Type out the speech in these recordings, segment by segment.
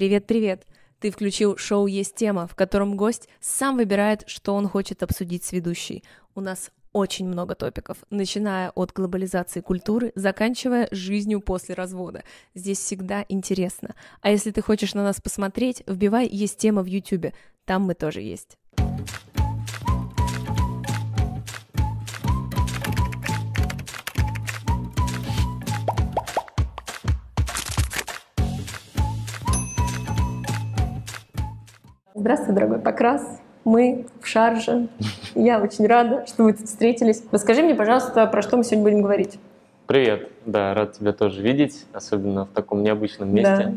Привет-привет! Ты включил шоу «Есть тема», в котором гость сам выбирает, что он хочет обсудить с ведущей. У нас очень много топиков, начиная от глобализации культуры, заканчивая жизнью после развода. Здесь всегда интересно. А если ты хочешь на нас посмотреть, вбивай «Есть тема» в YouTube, там мы тоже есть. Здравствуй, дорогой Покрас. Мы в Шарже. Я очень рада, что вы тут встретились. Расскажи мне, пожалуйста, про что мы сегодня будем говорить. Привет. Да, рад тебя тоже видеть, особенно в таком необычном месте. Да.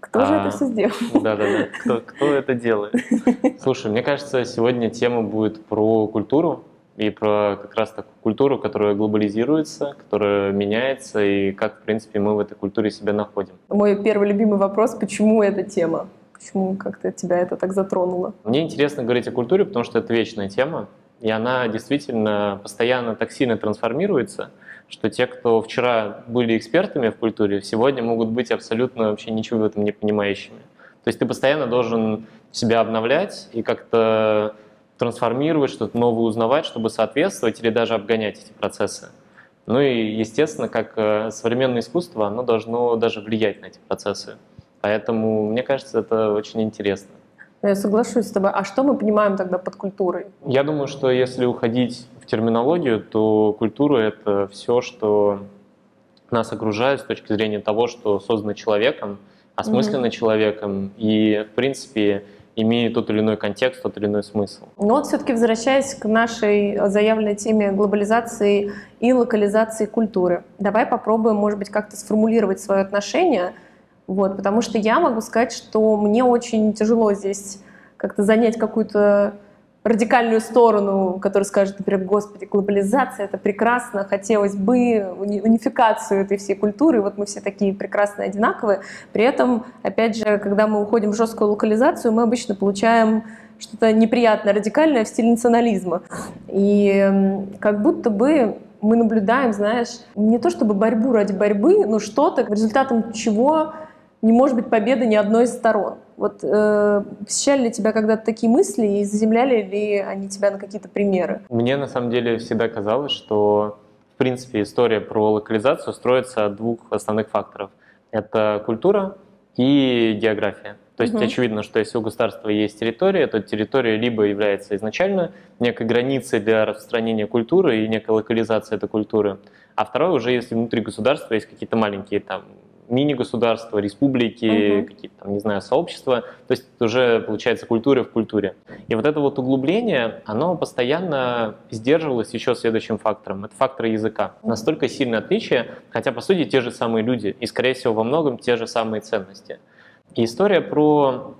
Кто а, же это все сделал? Да-да-да. Кто, кто это делает? Слушай, мне кажется, сегодня тема будет про культуру и про как раз такую культуру, которая глобализируется, которая меняется, и как, в принципе, мы в этой культуре себя находим. Мой первый любимый вопрос, почему эта тема? Почему как-то тебя это так затронуло? Мне интересно говорить о культуре, потому что это вечная тема, и она действительно постоянно так сильно трансформируется, что те, кто вчера были экспертами в культуре, сегодня могут быть абсолютно вообще ничего в этом не понимающими. То есть ты постоянно должен себя обновлять и как-то трансформировать, что-то новое узнавать, чтобы соответствовать или даже обгонять эти процессы. Ну и, естественно, как э, современное искусство, оно должно даже влиять на эти процессы. Поэтому, мне кажется, это очень интересно. Ну, я соглашусь с тобой. А что мы понимаем тогда под культурой? Я думаю, что если уходить в терминологию, то культура — это все, что нас окружает с точки зрения того, что создано человеком, осмысленно mm-hmm. человеком и, в принципе, имеет тот или иной контекст, тот или иной смысл. Но вот все-таки возвращаясь к нашей заявленной теме глобализации и локализации культуры, давай попробуем, может быть, как-то сформулировать свое отношение вот, потому что я могу сказать, что мне очень тяжело здесь как-то занять какую-то радикальную сторону, которая скажет, например, господи, глобализация — это прекрасно, хотелось бы унификацию этой всей культуры, вот мы все такие прекрасные, одинаковые. При этом, опять же, когда мы уходим в жесткую локализацию, мы обычно получаем что-то неприятное, радикальное в стиле национализма. И как будто бы мы наблюдаем, знаешь, не то чтобы борьбу ради борьбы, но что-то, результатом чего не может быть победы ни одной из сторон. Вот э, посещали ли тебя когда-то такие мысли и заземляли ли они тебя на какие-то примеры? Мне на самом деле всегда казалось, что в принципе история про локализацию строится от двух основных факторов. Это культура и география. То есть угу. очевидно, что если у государства есть территория, то территория либо является изначально некой границей для распространения культуры и некой локализации этой культуры, а второе уже, если внутри государства есть какие-то маленькие там мини-государства, республики, угу. какие-то там, не знаю, сообщества. То есть это уже получается культура в культуре. И вот это вот углубление, оно постоянно сдерживалось еще следующим фактором. Это фактор языка. Настолько сильное отличие, хотя по сути те же самые люди и, скорее всего, во многом те же самые ценности. И история про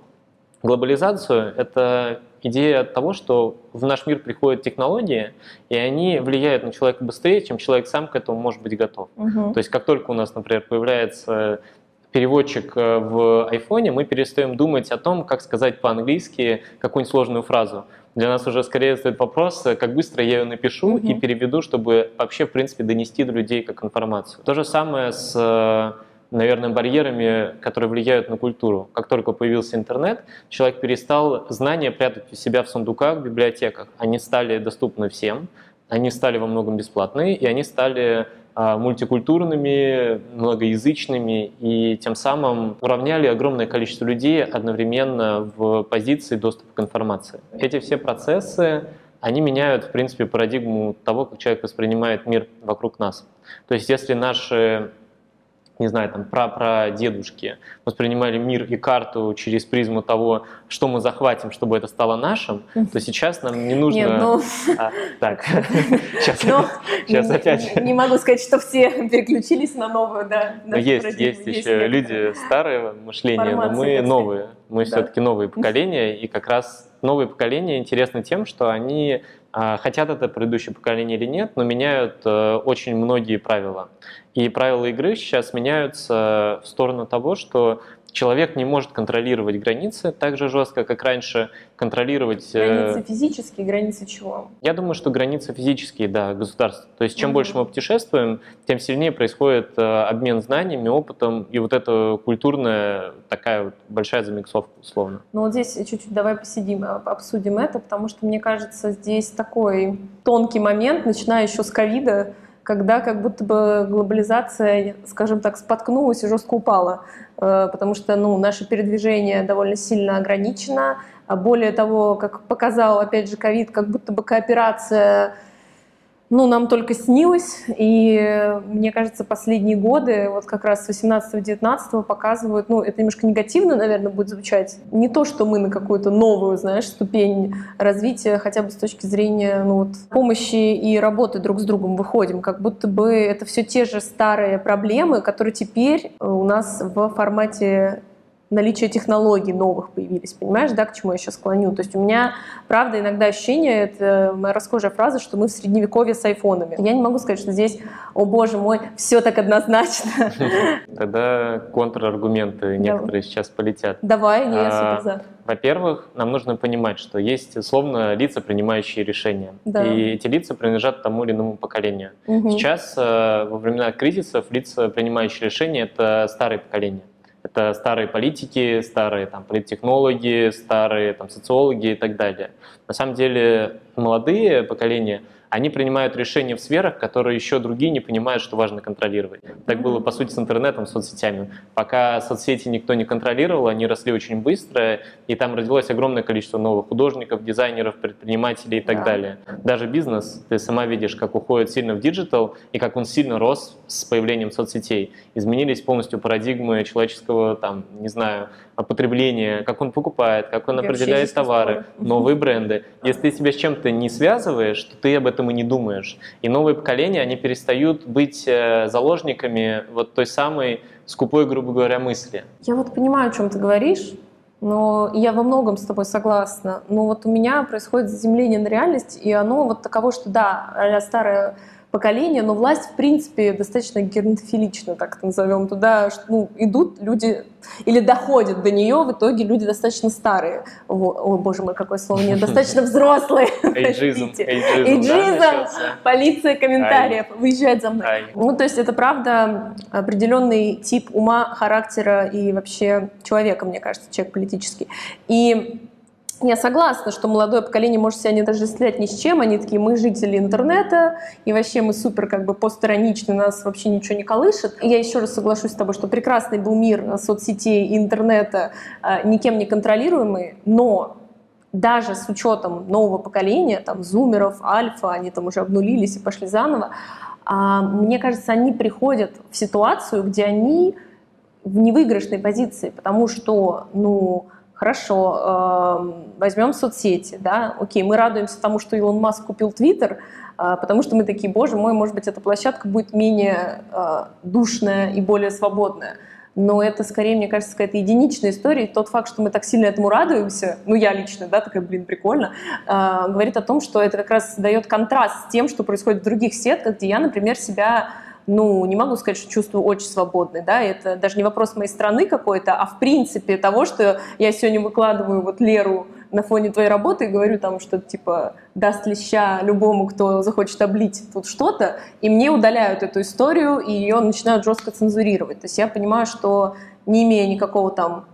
глобализацию — это идея того, что в наш мир приходят технологии, и они влияют на человека быстрее, чем человек сам к этому может быть готов. Угу. То есть как только у нас, например, появляется переводчик э, в айфоне, мы перестаем думать о том, как сказать по-английски какую-нибудь сложную фразу. Для нас уже скорее стоит вопрос, э, как быстро я ее напишу mm и переведу, чтобы вообще, в принципе, донести до людей как информацию. То же самое с э, наверное, барьерами, которые влияют на культуру. Как только появился интернет, человек перестал знания прятать у себя в сундуках, в библиотеках. Они стали доступны всем, они стали во многом бесплатные, и они стали а, мультикультурными, многоязычными, и тем самым уравняли огромное количество людей одновременно в позиции доступа к информации. Эти все процессы они меняют, в принципе, парадигму того, как человек воспринимает мир вокруг нас. То есть если наши не знаю, там, дедушки воспринимали мир и карту через призму того, что мы захватим, чтобы это стало нашим, то сейчас нам не нужно... Нет, ну... а, так, сейчас, ну, сейчас опять... Не могу сказать, что все переключились на новую, да. Но есть, есть, есть еще люди старые мышления, но мы новые. Мы да. все-таки новые поколения, и как раз новые поколения интересны тем, что они хотят это предыдущее поколение или нет, но меняют э, очень многие правила. И правила игры сейчас меняются в сторону того, что человек не может контролировать границы так же жестко, как раньше, контролировать... Э, границы физические, границы чего? Я думаю, что границы физические, да, государства. То есть чем угу. больше мы путешествуем, тем сильнее происходит э, обмен знаниями, опытом, и вот эта культурная такая вот большая замиксовка, условно. Ну вот здесь чуть-чуть давай посидим, обсудим это, потому что мне кажется, здесь такой тонкий момент, начиная еще с ковида, когда как будто бы глобализация, скажем так, споткнулась и жестко упала, э, потому что ну, наше передвижение довольно сильно ограничено. А более того, как показал, опять же, ковид, как будто бы кооперация ну, нам только снилось, и мне кажется, последние годы, вот как раз с 18-19 показывают, ну, это немножко негативно, наверное, будет звучать, не то, что мы на какую-то новую, знаешь, ступень развития, хотя бы с точки зрения, ну, вот, помощи и работы друг с другом выходим, как будто бы это все те же старые проблемы, которые теперь у нас в формате наличие технологий новых появились, понимаешь, да, к чему я сейчас склоню. То есть у меня, правда, иногда ощущение, это моя расхожая фраза, что мы в средневековье с айфонами. Я не могу сказать, что здесь, о боже мой, все так однозначно. Тогда контраргументы некоторые сейчас полетят. Давай, не, я супер Во-первых, нам нужно понимать, что есть условно лица, принимающие решения. Да. И эти лица принадлежат тому или иному поколению. Угу. Сейчас, э, во времена кризисов, лица, принимающие решения, это старые поколения. Это старые политики, старые там, политтехнологи, старые там, социологи и так далее. На самом деле молодые поколения – они принимают решения в сферах, которые еще другие не понимают, что важно контролировать. Так было, по сути, с интернетом, с соцсетями. Пока соцсети никто не контролировал, они росли очень быстро, и там родилось огромное количество новых художников, дизайнеров, предпринимателей и так да. далее. Даже бизнес, ты сама видишь, как уходит сильно в digital, и как он сильно рос с появлением соцсетей. Изменились полностью парадигмы человеческого, там, не знаю, потребления, как он покупает, как он определяет товары, новые бренды. Если ты себя с чем-то не связываешь, то ты об этом и не думаешь. И новые поколения, они перестают быть э, заложниками вот той самой скупой, грубо говоря, мысли. Я вот понимаю, о чем ты говоришь, но я во многом с тобой согласна. Но вот у меня происходит заземление на реальность, и оно вот таково, что да, старая поколения, но власть, в принципе, достаточно геронтофилична, так это назовем. Туда ну, идут люди, или доходят до нее, в итоге люди достаточно старые. О, боже мой, какое слово нет, достаточно взрослые. Эйджизм. Эйджизм. Полиция комментариев. Выезжает за мной. Ну, то есть это правда определенный тип ума, характера и вообще человека, мне кажется, человек политический. И я согласна, что молодое поколение может себя не отождествлять ни с чем. Они такие, мы жители интернета, и вообще мы супер как бы постироничны, нас вообще ничего не колышет. И я еще раз соглашусь с тобой, что прекрасный был мир соцсетей и интернета, а, никем не контролируемый, но даже с учетом нового поколения, там, зумеров, альфа, они там уже обнулились и пошли заново, а, мне кажется, они приходят в ситуацию, где они в невыигрышной позиции, потому что, ну, Хорошо, эм, возьмем соцсети, да, окей, мы радуемся тому, что Илон Маск купил Твиттер, э, потому что мы такие, боже мой, может быть, эта площадка будет менее э, душная и более свободная. Но это скорее, мне кажется, какая-то единичная история. И тот факт, что мы так сильно этому радуемся, ну я лично, да, такая, блин, прикольно, э, говорит о том, что это как раз дает контраст с тем, что происходит в других сетках, где я, например, себя ну, не могу сказать, что чувствую очень свободной, да, это даже не вопрос моей страны какой-то, а в принципе того, что я сегодня выкладываю вот Леру на фоне твоей работы и говорю там, что типа даст леща любому, кто захочет облить тут что-то, и мне удаляют эту историю, и ее начинают жестко цензурировать. То есть я понимаю, что не имея никакого там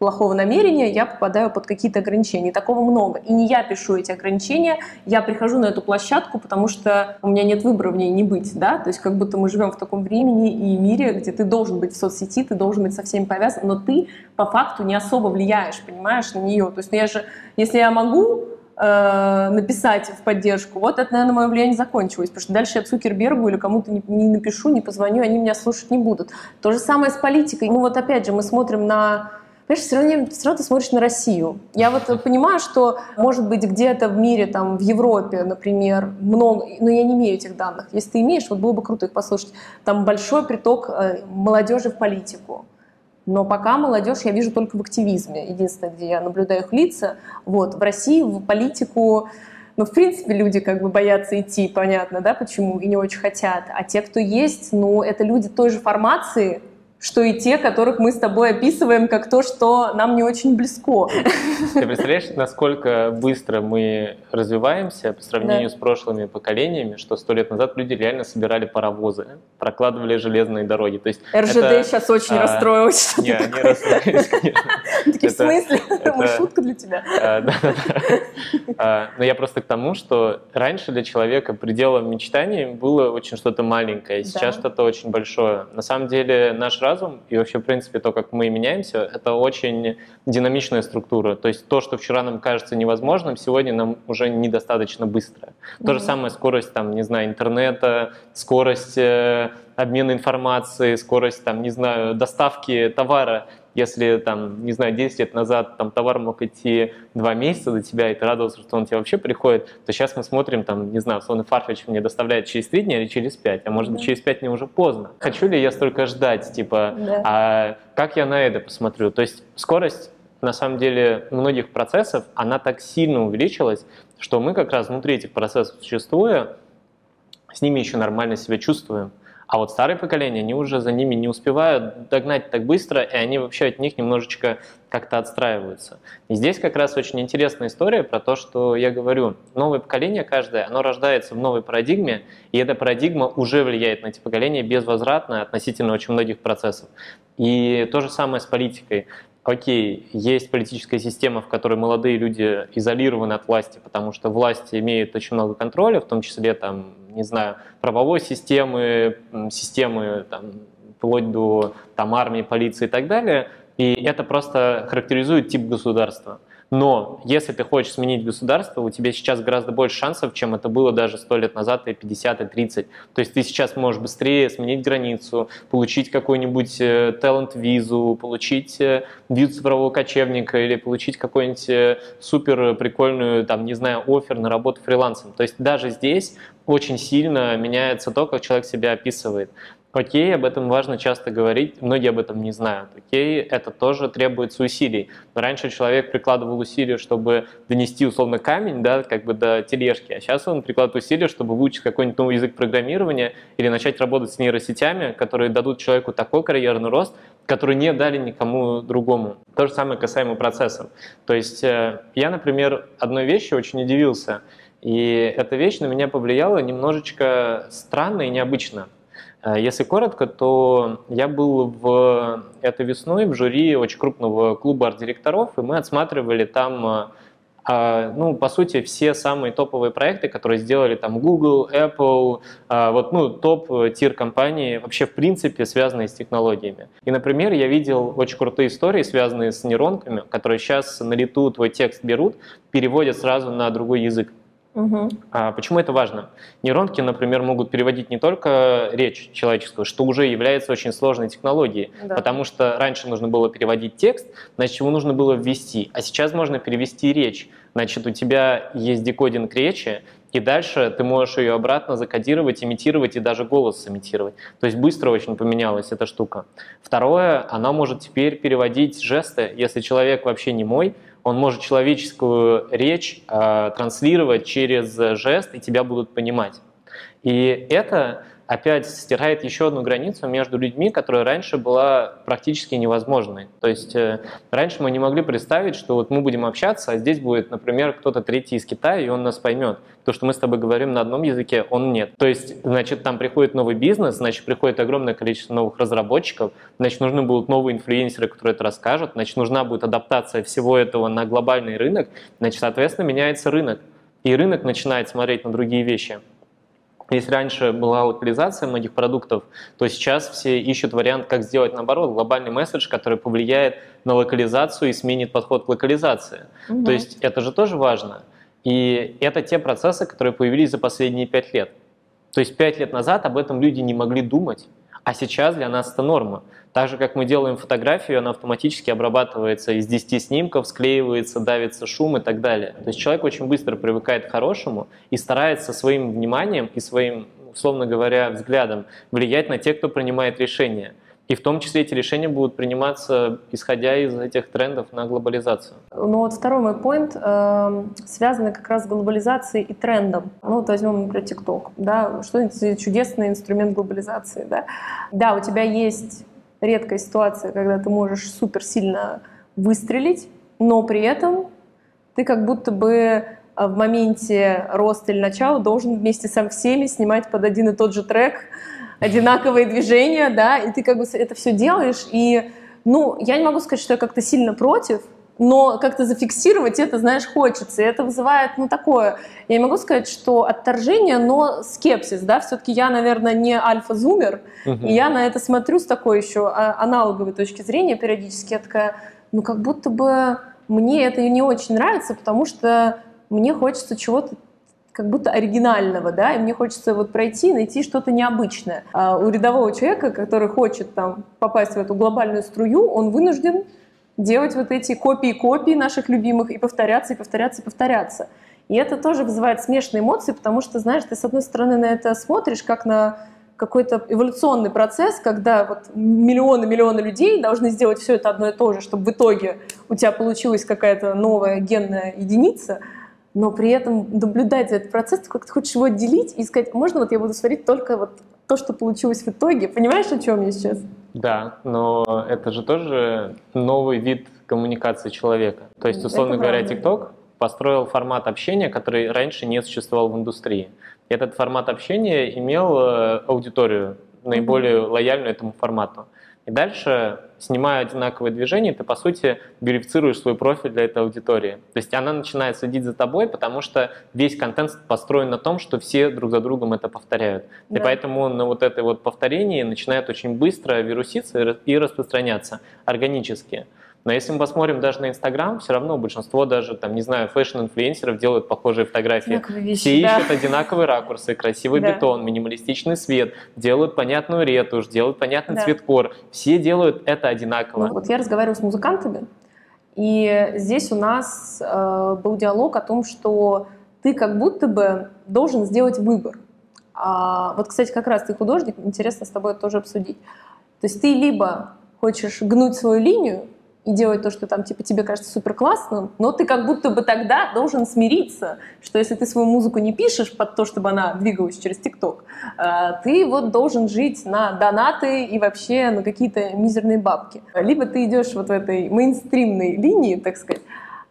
плохого намерения, я попадаю под какие-то ограничения. Такого много. И не я пишу эти ограничения, я прихожу на эту площадку, потому что у меня нет выбора в ней не быть. Да? То есть как будто мы живем в таком времени и мире, где ты должен быть в соцсети, ты должен быть со всеми повязан, но ты по факту не особо влияешь, понимаешь, на нее. То есть ну, я же, если я могу э, написать в поддержку, вот это, наверное, мое влияние закончилось, потому что дальше я Цукербергу или кому-то не, не напишу, не позвоню, они меня слушать не будут. То же самое с политикой. Ну вот опять же, мы смотрим на Понимаешь, все равно, все равно ты смотришь на Россию. Я вот понимаю, что, может быть, где-то в мире, там, в Европе, например, много, но я не имею этих данных. Если ты имеешь, вот было бы круто их послушать. Там большой приток э, молодежи в политику. Но пока молодежь я вижу только в активизме. Единственное, где я наблюдаю их лица. Вот. В России в политику ну, в принципе, люди как бы боятся идти, понятно, да, почему, и не очень хотят. А те, кто есть, ну, это люди той же формации, что и те, которых мы с тобой описываем как то, что нам не очень близко. Ты представляешь, насколько быстро мы развиваемся по сравнению да. с прошлыми поколениями, что сто лет назад люди реально собирали паровозы, прокладывали железные дороги. То есть РЖД это, сейчас очень а, расстроилась. Не, они расстроились, конечно. Такие, в смысле? Это шутка для тебя. А. А, но я просто к тому, что раньше для человека пределом мечтаний было очень что-то маленькое, сейчас что-то очень большое. На самом деле наш разум и вообще, в принципе, то, как мы меняемся, это очень динамичная структура. То есть то, что вчера нам кажется невозможным, сегодня нам уже недостаточно быстро. Mm-hmm. То же самое скорость, там, не знаю, интернета, скорость э, обмена информацией, скорость, там, не знаю, доставки товара. Если, там, не знаю, 10 лет назад там, товар мог идти 2 месяца до тебя, и ты радовался, что он тебе вообще приходит, то сейчас мы смотрим, там, не знаю, условно, Farfetch мне доставляет через 3 дня или через 5, а может быть, через 5 дней уже поздно. Хочу ли я столько ждать, типа, да. а как я на это посмотрю? То есть скорость на самом деле многих процессов, она так сильно увеличилась, что мы как раз внутри этих процессов существуя, с ними еще нормально себя чувствуем. А вот старое поколение, они уже за ними не успевают догнать так быстро, и они вообще от них немножечко как-то отстраиваются. И здесь как раз очень интересная история про то, что я говорю. Новое поколение каждое, оно рождается в новой парадигме, и эта парадигма уже влияет на эти поколения безвозвратно относительно очень многих процессов. И то же самое с политикой окей, есть политическая система, в которой молодые люди изолированы от власти, потому что власть имеет очень много контроля, в том числе, там, не знаю, правовой системы, системы, там, вплоть до там, армии, полиции и так далее. И это просто характеризует тип государства. Но если ты хочешь сменить государство, у тебя сейчас гораздо больше шансов, чем это было даже 100 лет назад, и 50, и 30. То есть ты сейчас можешь быстрее сменить границу, получить какую-нибудь талант-визу, э, получить э, визу цифрового кочевника или получить какую-нибудь э, супер прикольную, там, не знаю, офер на работу фрилансом. То есть даже здесь очень сильно меняется то, как человек себя описывает. Окей, об этом важно часто говорить, многие об этом не знают. Окей, это тоже требуется усилий. Раньше человек прикладывал усилия, чтобы донести условно камень, да, как бы до тележки, а сейчас он прикладывает усилия, чтобы выучить какой-нибудь новый язык программирования или начать работать с нейросетями, которые дадут человеку такой карьерный рост, который не дали никому другому. То же самое касаемо процессов. То есть э, я, например, одной вещи очень удивился, и эта вещь на меня повлияла немножечко странно и необычно. Э, если коротко, то я был в этой весной в жюри очень крупного клуба арт-директоров, и мы отсматривали там э, а, ну, по сути, все самые топовые проекты, которые сделали там Google, Apple, а, вот, ну, топ-тир компании, вообще, в принципе, связанные с технологиями. И, например, я видел очень крутые истории, связанные с нейронками, которые сейчас на лету твой текст берут, переводят сразу на другой язык. Угу. А почему это важно? Нейронки, например, могут переводить не только речь человеческую, что уже является очень сложной технологией, да. потому что раньше нужно было переводить текст, значит, его нужно было ввести, а сейчас можно перевести речь. Значит, у тебя есть декодинг речи, и дальше ты можешь ее обратно закодировать, имитировать и даже голос имитировать. То есть быстро очень поменялась эта штука. Второе, она может теперь переводить жесты. Если человек вообще не мой, он может человеческую речь э, транслировать через жест, и тебя будут понимать. И это опять стирает еще одну границу между людьми, которая раньше была практически невозможной. То есть э, раньше мы не могли представить, что вот мы будем общаться, а здесь будет, например, кто-то третий из Китая, и он нас поймет. То, что мы с тобой говорим на одном языке, он нет. То есть, значит, там приходит новый бизнес, значит, приходит огромное количество новых разработчиков, значит, нужны будут новые инфлюенсеры, которые это расскажут, значит, нужна будет адаптация всего этого на глобальный рынок, значит, соответственно, меняется рынок. И рынок начинает смотреть на другие вещи. Если раньше была локализация многих продуктов, то сейчас все ищут вариант, как сделать наоборот глобальный месседж, который повлияет на локализацию и сменит подход к локализации. Угу. То есть это же тоже важно. И это те процессы, которые появились за последние пять лет. То есть пять лет назад об этом люди не могли думать, а сейчас для нас это норма. Так же, как мы делаем фотографию, она автоматически обрабатывается из 10 снимков, склеивается, давится шум и так далее. То есть человек очень быстро привыкает к хорошему и старается своим вниманием и своим, условно говоря, взглядом влиять на тех, кто принимает решения. И в том числе эти решения будут приниматься, исходя из этих трендов на глобализацию. Ну вот второй мой point э, связанный как раз с глобализацией и трендом. Ну вот возьмем, например, TikTok. Да? Что это чудесный инструмент глобализации. Да? да, у тебя есть редкая ситуация, когда ты можешь супер сильно выстрелить, но при этом ты как будто бы а, в моменте роста или начала должен вместе со всеми снимать под один и тот же трек одинаковые движения, да, и ты как бы это все делаешь, и, ну, я не могу сказать, что я как-то сильно против, но как-то зафиксировать это, знаешь, хочется. И это вызывает, ну, такое, я не могу сказать, что отторжение, но скепсис, да, все-таки я, наверное, не альфа-зумер, угу. и я на это смотрю с такой еще а, аналоговой точки зрения периодически, я такая, ну, как будто бы мне это не очень нравится, потому что мне хочется чего-то как будто оригинального, да, и мне хочется вот пройти, найти что-то необычное. А у рядового человека, который хочет там попасть в эту глобальную струю, он вынужден делать вот эти копии-копии наших любимых и повторяться, и повторяться, и повторяться. И это тоже вызывает смешанные эмоции, потому что, знаешь, ты с одной стороны на это смотришь как на какой-то эволюционный процесс, когда вот миллионы-миллионы людей должны сделать все это одно и то же, чтобы в итоге у тебя получилась какая-то новая генная единица, но при этом наблюдать этот процесс, ты как-то хочешь его отделить и сказать, можно вот я буду смотреть только вот то, что получилось в итоге. Понимаешь, о чем я сейчас? Да, но это же тоже новый вид коммуникации человека. То есть, условно это говоря, TikTok построил формат общения, который раньше не существовал в индустрии. Этот формат общения имел э, аудиторию, наиболее mm-hmm. лояльную этому формату. И дальше, снимая одинаковые движения, ты, по сути, верифицируешь свой профиль для этой аудитории. То есть она начинает следить за тобой, потому что весь контент построен на том, что все друг за другом это повторяют. Да. И поэтому на вот этой вот повторении начинает очень быстро вируситься и распространяться органически. Но если мы посмотрим даже на Инстаграм, все равно большинство даже, там, не знаю, fashion-инфлюенсеров делают похожие фотографии. Вещи, все да. ищут одинаковые ракурсы, красивый да. бетон, минималистичный свет, делают понятную ретушь, делают понятный да. цветкор. Все делают это одинаково. Ну, вот я разговариваю с музыкантами, и здесь у нас э, был диалог о том, что ты как будто бы должен сделать выбор. А, вот, кстати, как раз ты художник, интересно с тобой тоже обсудить. То есть ты либо хочешь гнуть свою линию, и делать то, что там типа тебе кажется супер классным, но ты как будто бы тогда должен смириться, что если ты свою музыку не пишешь под то, чтобы она двигалась через ТикТок, а, ты вот должен жить на донаты и вообще на какие-то мизерные бабки. Либо ты идешь вот в этой мейнстримной линии, так сказать,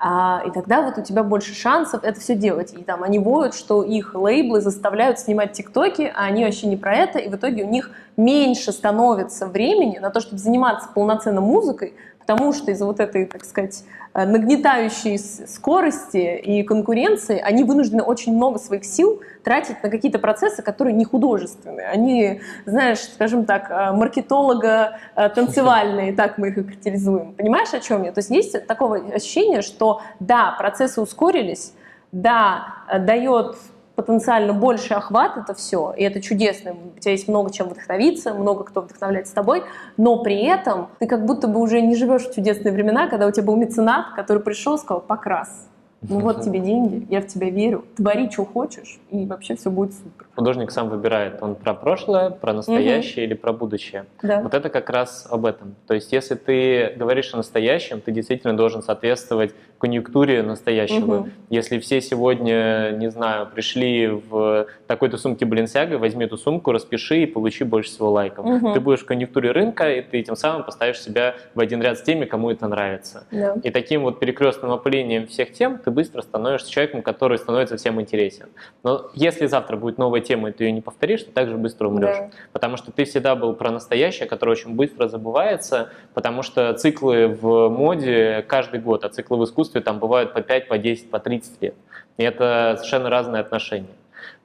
а, и тогда вот у тебя больше шансов это все делать. И там они воют, что их лейблы заставляют снимать тиктоки, а они вообще не про это, и в итоге у них меньше становится времени на то, чтобы заниматься полноценно музыкой, потому что из-за вот этой, так сказать, э, нагнетающей скорости и конкуренции они вынуждены очень много своих сил тратить на какие-то процессы, которые не художественные. Они, знаешь, скажем так, э, маркетолого-танцевальные, так мы их и характеризуем. Понимаешь, о чем я? То есть есть такое ощущение, что да, процессы ускорились, да, э, дает потенциально больший охват это все, и это чудесно, у тебя есть много чем вдохновиться, много кто вдохновляется с тобой, но при этом ты как будто бы уже не живешь в чудесные времена, когда у тебя был меценат, который пришел и сказал «покрас». Ну вот тебе деньги, я в тебя верю, твори, что хочешь, и вообще все будет супер. Художник сам выбирает, он про прошлое, про настоящее угу. или про будущее. Да. Вот это как раз об этом. То есть если ты говоришь о настоящем, ты действительно должен соответствовать конъюнктуре настоящего. Угу. Если все сегодня, не знаю, пришли в такой-то сумке Баленсиага, возьми эту сумку, распиши и получи больше всего лайков. Угу. Ты будешь в конъюнктуре рынка, и ты тем самым поставишь себя в один ряд с теми, кому это нравится. Да. И таким вот перекрестным опылением всех тем ты быстро становишься человеком, который становится всем интересен. Но если завтра будет новая тема, и ты ее не повторишь, ты также быстро умрешь. Да. Потому что ты всегда был про настоящее, которое очень быстро забывается, потому что циклы в моде каждый год, а циклы в искусстве там бывают по 5, по 10, по 30 лет. И это совершенно разные отношения.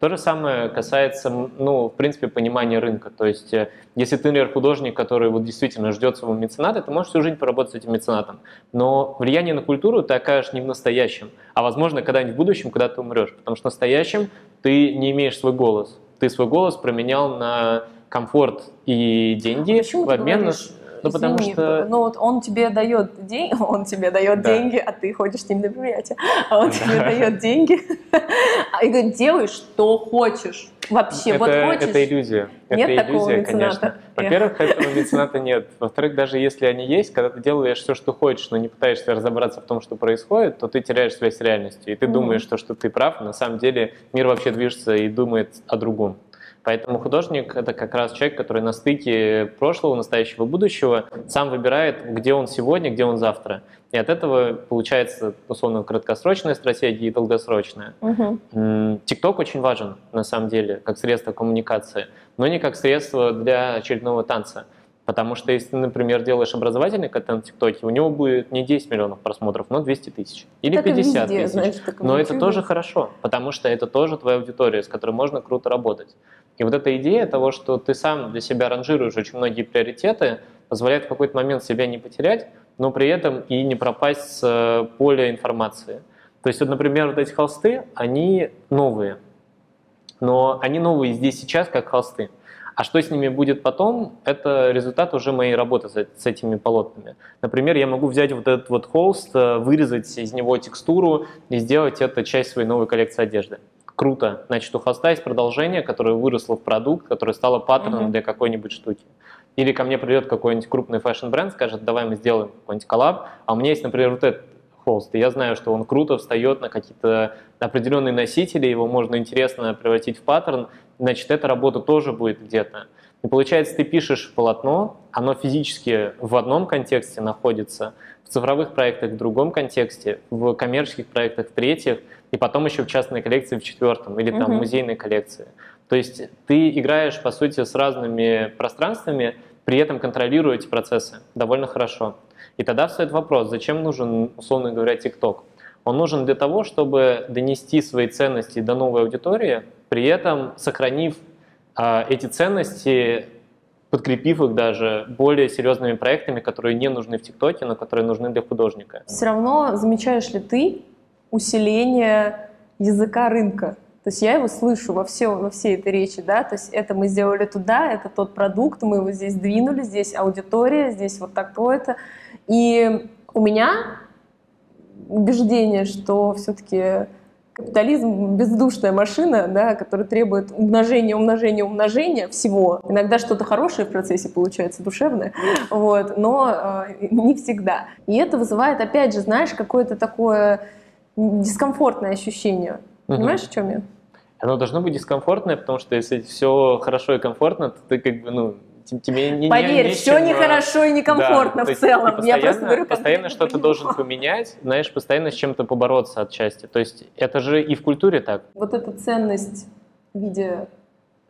То же самое касается, ну, в принципе, понимания рынка. То есть, э, если ты, например, художник, который вот действительно ждет своего мецената, ты можешь всю жизнь поработать с этим меценатом. Но влияние на культуру ты окажешь не в настоящем, а, возможно, когда-нибудь в будущем, когда ты умрешь. Потому что в настоящем ты не имеешь свой голос. Ты свой голос променял на комфорт и деньги а в обмен на ну, потому что... Ну, вот он тебе дает деньги, он тебе дает да. деньги, а ты ходишь с ним на мероприятие, а он да. тебе дает деньги, и говорит, делай, что хочешь. Вообще, это, вот хочешь. Это иллюзия. Нет это такого иллюзия, мецената. конечно. Во-первых, этого мецената нет. Во-вторых, даже если они есть, когда ты делаешь все, что хочешь, но не пытаешься разобраться в том, что происходит, то ты теряешь связь с реальностью. И ты mm. думаешь, что, что ты прав, на самом деле мир вообще движется и думает о другом. Поэтому художник — это как раз человек, который на стыке прошлого, настоящего, будущего сам выбирает, где он сегодня, где он завтра. И от этого получается, условно, краткосрочная стратегия и долгосрочная. ТикТок очень важен, на самом деле, как средство коммуникации, но не как средство для очередного танца. Потому что если ты, например, делаешь образовательный контент в ТикТоке, у него будет не 10 миллионов просмотров, но 200 тысяч. Или так 50 везде, тысяч. Знаешь, но это тоже хорошо, потому что это тоже твоя аудитория, с которой можно круто работать. И вот эта идея того, что ты сам для себя ранжируешь очень многие приоритеты, позволяет в какой-то момент себя не потерять, но при этом и не пропасть с э, поля информации. То есть, вот, например, вот эти холсты, они новые, но они новые здесь сейчас как холсты. А что с ними будет потом, это результат уже моей работы с этими полотнами. Например, я могу взять вот этот вот холст, э, вырезать из него текстуру и сделать это часть своей новой коллекции одежды. Круто. Значит, у холста есть продолжение, которое выросло в продукт, которое стало паттерном mm-hmm. для какой-нибудь штуки. Или ко мне придет какой-нибудь крупный fashion-бренд, скажет, давай мы сделаем какой-нибудь collab, а у меня есть, например, вот этот холст, и я знаю, что он круто встает на какие-то определенные носители, его можно интересно превратить в паттерн, значит, эта работа тоже будет где-то. И получается, ты пишешь полотно, оно физически в одном контексте находится, в цифровых проектах в другом контексте, в коммерческих проектах в третьих, и потом еще в частной коллекции в четвертом, или там угу. музейной коллекции. То есть ты играешь, по сути, с разными пространствами, при этом контролируя эти процессы довольно хорошо. И тогда встает вопрос, зачем нужен, условно говоря, TikTok? Он нужен для того, чтобы донести свои ценности до новой аудитории, при этом сохранив э, эти ценности, подкрепив их даже более серьезными проектами, которые не нужны в ТикТоке, но которые нужны для художника. Все равно замечаешь ли ты усиление языка рынка? То есть я его слышу во, все, во всей этой речи, да, то есть это мы сделали туда, это тот продукт, мы его здесь двинули, здесь аудитория, здесь вот такое-то. И у меня убеждение, что все-таки капитализм бездушная машина, да, которая требует умножения, умножения, умножения всего. Иногда что-то хорошее в процессе получается, душевное, вот, но э, не всегда. И это вызывает, опять же, знаешь, какое-то такое дискомфортное ощущение. Понимаешь, угу. о чем я? Оно должно быть дискомфортное, потому что если все хорошо и комфортно, то ты как бы, ну, тебе не Поверь, не, все нехорошо и некомфортно да, в целом. Ты Я просто говорю, постоянно что-то должен поменять, знаешь, постоянно с чем-то побороться от счастья. То есть это же и в культуре так. Вот эта ценность в виде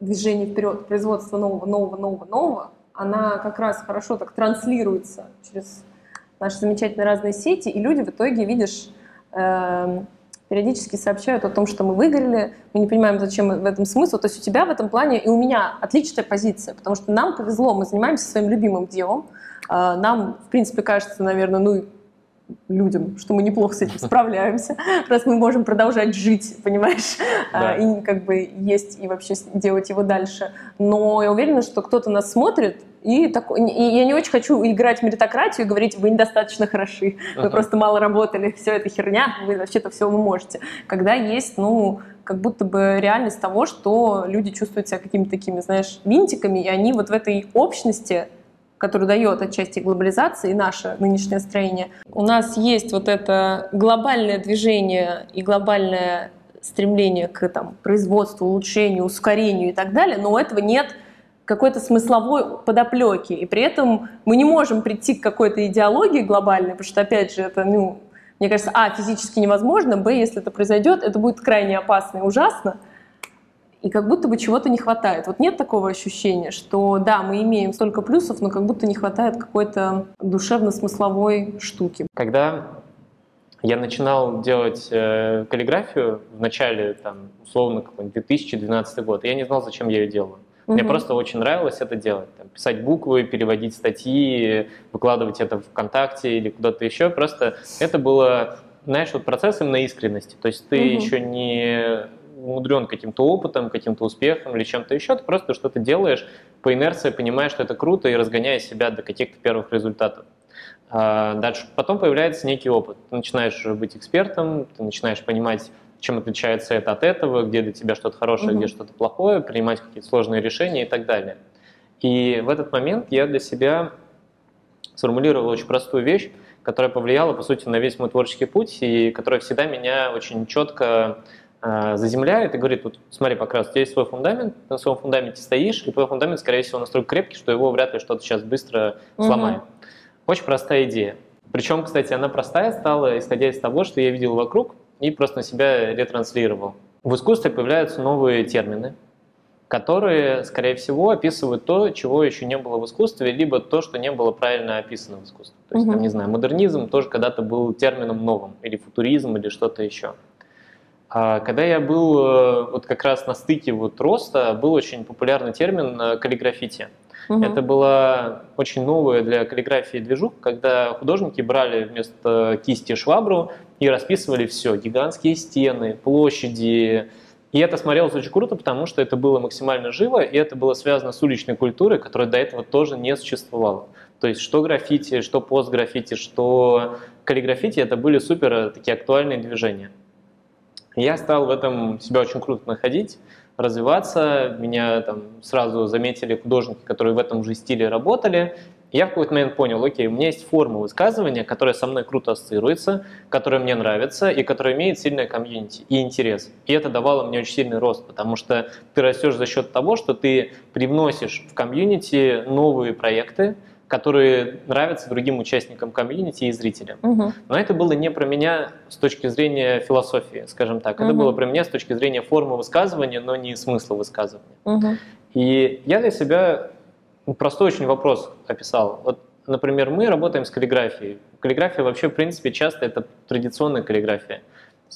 движения вперед, производства нового, нового, нового, нового, она как раз хорошо так транслируется через наши замечательные разные сети, и люди в итоге, видишь, периодически сообщают о том, что мы выиграли, мы не понимаем, зачем в этом смысл. То есть у тебя в этом плане и у меня отличная позиция, потому что нам повезло, мы занимаемся своим любимым делом, а, нам, в принципе, кажется, наверное, ну, людям, что мы неплохо с этим справляемся, раз мы можем продолжать жить, понимаешь, а, да. и как бы есть и вообще делать его дальше. Но я уверена, что кто-то нас смотрит, и, так, и я не очень хочу играть в меритократию и говорить, вы недостаточно хороши, вы uh-huh. просто мало работали, все это херня, вы вообще-то все вы можете. Когда есть, ну, как будто бы реальность того, что люди чувствуют себя какими-то такими, знаешь, винтиками, и они вот в этой общности которую дает отчасти глобализация и наше нынешнее строение. У нас есть вот это глобальное движение и глобальное стремление к там, производству, улучшению, ускорению и так далее, но у этого нет какой-то смысловой подоплеки. И при этом мы не можем прийти к какой-то идеологии глобальной, потому что, опять же, это, ну, мне кажется, а, физически невозможно, б, если это произойдет, это будет крайне опасно и ужасно, и как будто бы чего-то не хватает. Вот нет такого ощущения, что да, мы имеем столько плюсов, но как будто не хватает какой-то душевно-смысловой штуки. Когда я начинал делать э, каллиграфию в начале, там, условно, какой-нибудь 2012 год, я не знал, зачем я ее делаю. Угу. Мне просто очень нравилось это делать. Там, писать буквы, переводить статьи, выкладывать это в ВКонтакте или куда-то еще. Просто это было, знаешь, вот процесс именно искренности. То есть ты угу. еще не умудрен каким-то опытом, каким-то успехом или чем-то еще, ты просто что-то делаешь по инерции, понимаешь, что это круто и разгоняя себя до каких-то первых результатов. А дальше потом появляется некий опыт. Ты начинаешь быть экспертом, ты начинаешь понимать, чем отличается это от этого, где для тебя что-то хорошее, угу. где что-то плохое, принимать какие-то сложные решения и так далее. И в этот момент я для себя сформулировал очень простую вещь, которая повлияла, по сути, на весь мой творческий путь и которая всегда меня очень четко заземляет и говорит, вот смотри, Покрас, у тебя есть свой фундамент, на своем фундаменте стоишь, и твой фундамент, скорее всего, настолько крепкий, что его вряд ли что-то сейчас быстро угу. сломает. Очень простая идея. Причем, кстати, она простая стала, исходя из того, что я видел вокруг и просто на себя ретранслировал. В искусстве появляются новые термины, которые, скорее всего, описывают то, чего еще не было в искусстве, либо то, что не было правильно описано в искусстве. То есть, угу. там, не знаю, модернизм тоже когда-то был термином новым, или футуризм, или что-то еще. А когда я был э, вот как раз на стыке вот роста, был очень популярный термин э, каллиграфити. Угу. Это была очень новая для каллиграфии движуха, когда художники брали вместо кисти швабру и расписывали все, гигантские стены, площади, и это смотрелось очень круто, потому что это было максимально живо, и это было связано с уличной культурой, которая до этого тоже не существовала. То есть что граффити, что постграффити, что каллиграффити, это были супер э, такие актуальные движения. Я стал в этом себя очень круто находить, развиваться. Меня там сразу заметили художники, которые в этом же стиле работали я в какой-то момент понял, окей, у меня есть форма высказывания, которая со мной круто ассоциируется, которая мне нравится и которая имеет сильное комьюнити и интерес. И это давало мне очень сильный рост, потому что ты растешь за счет того, что ты привносишь в комьюнити новые проекты, которые нравятся другим участникам комьюнити и зрителям. Угу. Но это было не про меня с точки зрения философии, скажем так. Это угу. было про меня с точки зрения формы высказывания, но не смысла высказывания. Угу. И я для себя ну, простой очень вопрос описал. Вот, например, мы работаем с каллиграфией. Каллиграфия вообще, в принципе, часто это традиционная каллиграфия.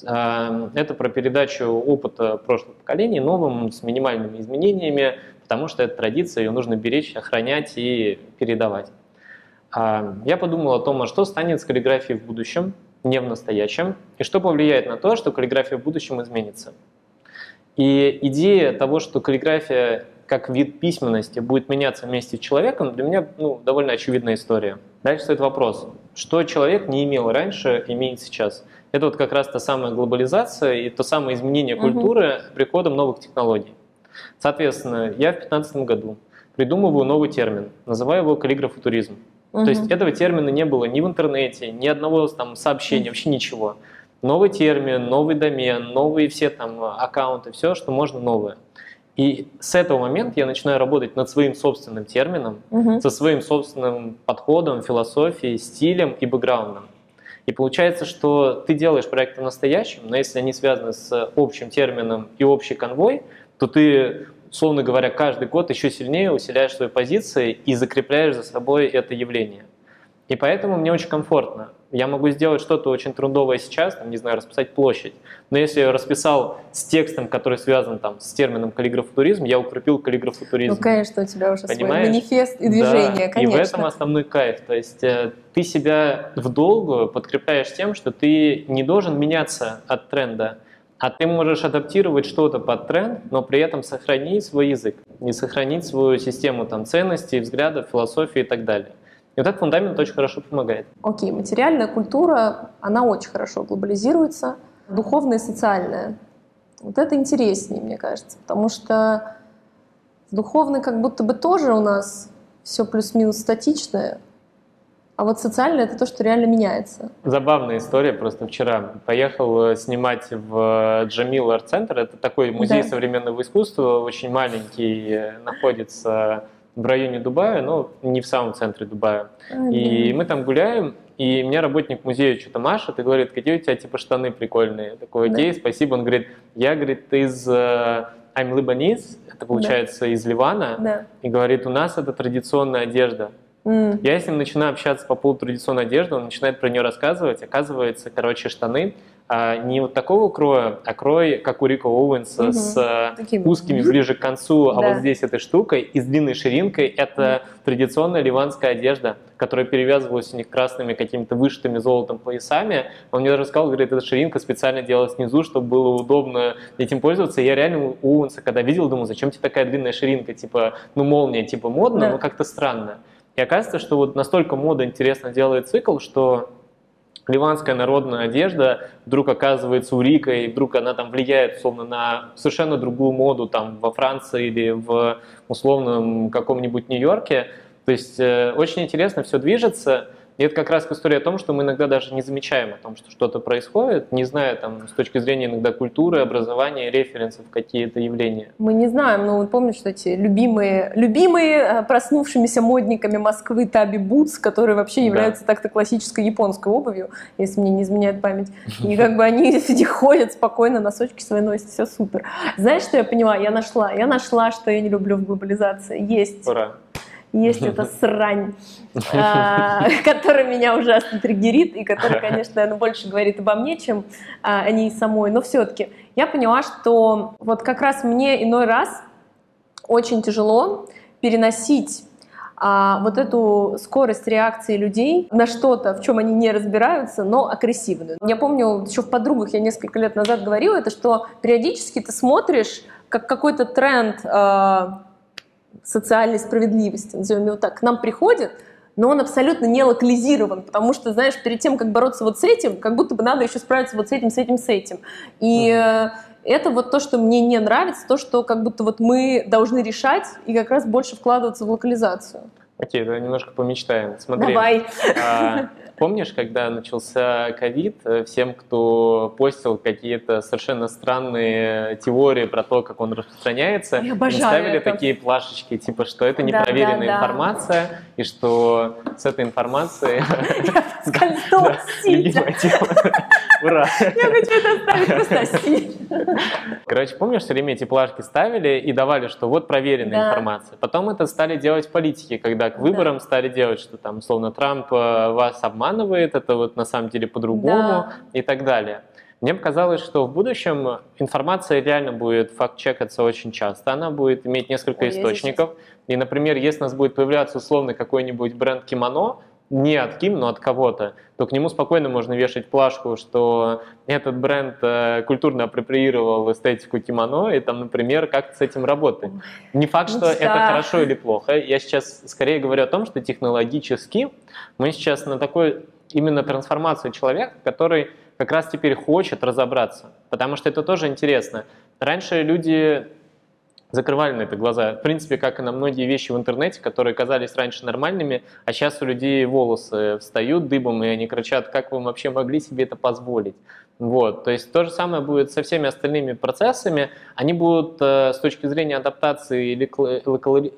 А, это про передачу опыта прошлых поколений новым, с минимальными изменениями, потому что это традиция, ее нужно беречь, охранять и передавать. А, я подумал о том, а что станет с каллиграфией в будущем, не в настоящем, и что повлияет на то, что каллиграфия в будущем изменится. И идея того, что каллиграфия как вид письменности будет меняться вместе с человеком, для меня ну, довольно очевидная история. Дальше стоит вопрос, что человек не имел раньше, имеет сейчас. Это вот как раз та самая глобализация и то самое изменение культуры угу. приходом новых технологий. Соответственно, я в 2015 году придумываю новый термин, называю его каллиграфутуризм. Угу. То есть этого термина не было ни в интернете, ни одного там сообщения, вообще ничего. Новый термин, новый домен, новые все там аккаунты, все, что можно новое. И с этого момента я начинаю работать над своим собственным термином, угу. со своим собственным подходом, философией, стилем и бэкграундом. И получается, что ты делаешь проекты настоящим, но если они связаны с общим термином и общий конвой, то ты, условно говоря, каждый год еще сильнее усиляешь свои позиции и закрепляешь за собой это явление. И поэтому мне очень комфортно. Я могу сделать что-то очень трудовое сейчас, там, не знаю, расписать площадь. Но если я расписал с текстом, который связан там, с термином каллиграфутуризм, я укрепил каллиграфутуризм. Ну, конечно, у тебя уже Понимаешь? свой манифест и движение, да, конечно. И в этом основной кайф. То есть э, ты себя в долгую подкрепляешь тем, что ты не должен меняться от тренда, а ты можешь адаптировать что-то под тренд, но при этом сохранить свой язык, не сохранить свою систему там, ценностей, взглядов, философии и так далее. И вот этот фундамент очень хорошо помогает. Окей, материальная культура, она очень хорошо глобализируется. Духовная и социальная. Вот это интереснее, мне кажется, потому что духовный как будто бы тоже у нас все плюс-минус статичное, а вот социальное это то, что реально меняется. Забавная история. Просто вчера поехал э, снимать в э, Джамил арт-центр. Это такой музей да. современного искусства, очень маленький, э, находится в районе Дубая, но не в самом центре Дубая. А, и мы там гуляем, и мне работник музея что-то машет и говорит, какие у тебя типа штаны прикольные. Я такой, окей, да. спасибо. Он говорит, я, говорит, из I'm Lebanese, это получается да. из Ливана, да. и говорит, у нас это традиционная одежда. Mm. Я с ним начинаю общаться по поводу традиционной одежды, он начинает про нее рассказывать. Оказывается, короче, штаны а, не вот такого кроя, а крой, как у Рика Оуэнса, угу. с а, Таким. узкими ближе к концу, а да. вот здесь этой штукой и с длинной ширинкой. Это да. традиционная ливанская одежда, которая перевязывалась у них красными какими-то вышитыми золотом поясами. Он мне даже сказал, говорит, эта ширинка специально делалась снизу, чтобы было удобно этим пользоваться. И я реально у Оуэнса, когда видел, думаю, зачем тебе такая длинная ширинка? Типа, ну молния, типа модно, да. но как-то странно. И оказывается, что вот настолько мода интересно делает цикл, что ливанская народная одежда вдруг оказывается у Рика, и вдруг она там влияет, условно, на совершенно другую моду там во Франции или в условном каком-нибудь Нью-Йорке. То есть э, очень интересно все движется, И это как раз история о том, что мы иногда даже не замечаем о том, что что-то происходит, не зная там с точки зрения иногда культуры, образования, референсов какие-то явления. Мы не знаем, но помнишь, что эти любимые, любимые э, проснувшимися модниками Москвы Таби Бутс, которые вообще являются да. так-то классической японской обувью, если мне не изменяет память. И как бы они ходят спокойно, носочки свои носят, все супер. Знаешь, что я поняла? Я нашла. Я нашла, что я не люблю в глобализации. Есть. Ура есть эта срань, а, которая меня ужасно триггерит и которая, конечно, больше говорит обо мне, чем а, о ней самой. Но все-таки я поняла, что вот как раз мне иной раз очень тяжело переносить а, вот эту скорость реакции людей на что-то, в чем они не разбираются, но агрессивную. Я помню, еще в «Подругах» я несколько лет назад говорила это, что периодически ты смотришь, как какой-то тренд социальной справедливости, назовем его так, к нам приходит, но он абсолютно не локализирован, потому что, знаешь, перед тем, как бороться вот с этим, как будто бы надо еще справиться вот с этим, с этим, с этим. И mm это вот то, что мне не нравится, то, что как будто вот мы должны решать и как раз больше вкладываться в локализацию. Окей, давай немножко помечтаем. Смотри, Давай. А, помнишь, когда начался ковид, э, всем, кто постил какие-то совершенно странные теории про то, как он распространяется, ставили это. такие плашечки, типа, что это непроверенная да, да, информация, да. и что с этой информацией... Скользнул Ура! Я хочу это оставить просто Короче, помнишь, все время эти плашки ставили и давали, что вот проверенная информация. Потом это стали делать политики, когда к выборам стали делать, что там, условно, Трамп э, вас обманывает, это вот на самом деле по-другому и так далее. Мне показалось, что в будущем информация реально будет факт-чекаться очень часто. Она будет иметь несколько Ой, источников. И, например, если у нас будет появляться условно какой-нибудь бренд кимоно, не от Ким, но от кого-то, то к нему спокойно можно вешать плашку, что этот бренд э, культурно апроприировал эстетику кимоно, и там, например, как с этим работать. Не факт, что ну, это хорошо или плохо. Я сейчас скорее говорю о том, что технологически мы сейчас на такой именно трансформацию человека, который как раз теперь хочет разобраться. Потому что это тоже интересно. Раньше люди закрывали на это глаза. В принципе, как и на многие вещи в интернете, которые казались раньше нормальными, а сейчас у людей волосы встают дыбом, и они кричат, как вы вообще могли себе это позволить. Вот, то есть то же самое будет со всеми остальными процессами. Они будут э, с точки зрения адаптации или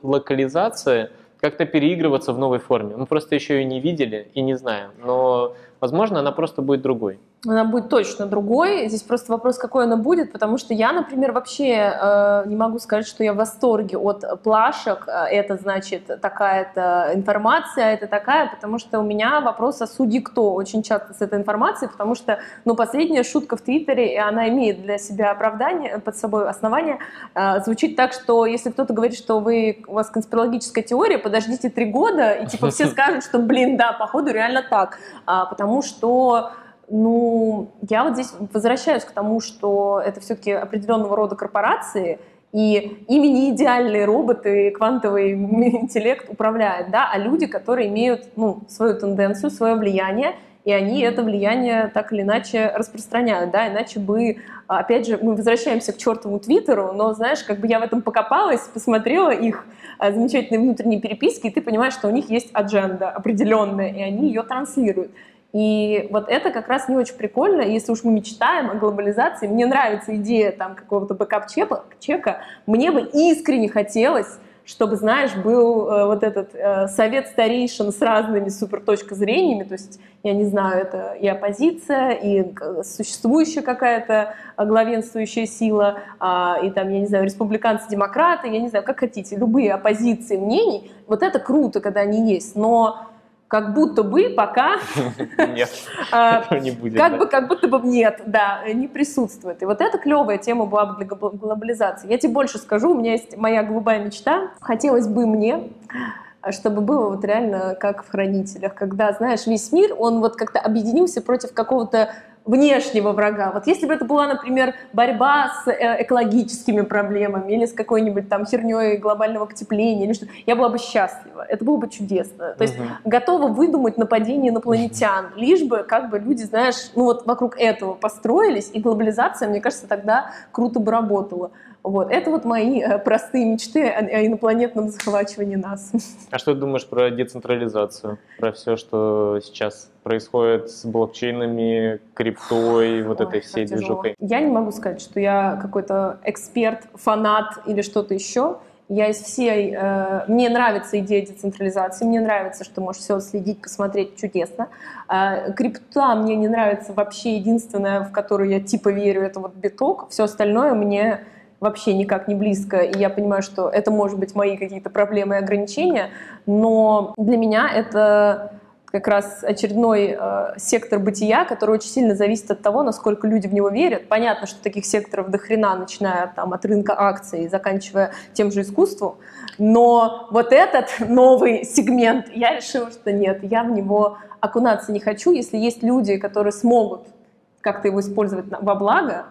локализации как-то переигрываться в новой форме. Мы просто еще ее не видели и не знаем, но, возможно, она просто будет другой она будет точно другой. Здесь просто вопрос, какой она будет, потому что я, например, вообще э, не могу сказать, что я в восторге от плашек. Э, это значит такая-то информация, это такая, потому что у меня вопрос о суде кто очень часто с этой информацией, потому что, ну, последняя шутка в Твиттере, и она имеет для себя оправдание, под собой основание, э, звучит так, что если кто-то говорит, что вы, у вас конспирологическая теория, подождите три года, и типа все скажут, что, блин, да, походу реально так, а, потому что ну, я вот здесь возвращаюсь к тому, что это все-таки определенного рода корпорации, и ими не идеальные роботы, квантовый интеллект управляют, да, а люди, которые имеют ну, свою тенденцию, свое влияние, и они это влияние так или иначе распространяют, да, иначе бы, опять же, мы возвращаемся к чертову Твиттеру, но, знаешь, как бы я в этом покопалась, посмотрела их а, замечательные внутренние переписки, и ты понимаешь, что у них есть адженда определенная, и они ее транслируют. И вот это как раз не очень прикольно, если уж мы мечтаем о глобализации, мне нравится идея там какого-то бэкап-чека, мне бы искренне хотелось, чтобы, знаешь, был э, вот этот э, совет старейшин с разными супер зрениями, то есть, я не знаю, это и оппозиция, и существующая какая-то главенствующая сила, э, и там, я не знаю, республиканцы-демократы, я не знаю, как хотите, любые оппозиции мнений, вот это круто, когда они есть, но как будто бы пока... Нет, а, не будет. Как бы, как будто бы нет, да, не присутствует. И вот эта клевая тема была бы для глобализации. Я тебе больше скажу, у меня есть моя голубая мечта. Хотелось бы мне, чтобы было вот реально как в «Хранителях», когда, знаешь, весь мир, он вот как-то объединился против какого-то внешнего врага. Вот если бы это была, например, борьба с э, экологическими проблемами или с какой-нибудь там херней глобального потепления или что, я была бы счастлива. Это было бы чудесно. То есть угу. готова выдумать нападение инопланетян, лишь бы как бы люди, знаешь, ну вот вокруг этого построились, и глобализация, мне кажется, тогда круто бы работала. Вот. Это вот мои э, простые мечты о, инопланетном захвачивании нас. А что ты думаешь про децентрализацию? Про все, что сейчас происходит с блокчейнами, криптой, вот Ой, этой всей движухой? Я не могу сказать, что я какой-то эксперт, фанат или что-то еще. Я из всей... Э, мне нравится идея децентрализации, мне нравится, что можешь все следить, посмотреть чудесно. Э, крипта мне не нравится вообще. Единственное, в которую я типа верю, это вот биток. Все остальное мне вообще никак не близко, и я понимаю, что это может быть мои какие-то проблемы и ограничения, но для меня это как раз очередной э, сектор бытия, который очень сильно зависит от того, насколько люди в него верят. Понятно, что таких секторов до хрена, начиная там, от рынка акций, заканчивая тем же искусством, но вот этот новый сегмент, я решила, что нет, я в него окунаться не хочу. Если есть люди, которые смогут как-то его использовать во благо,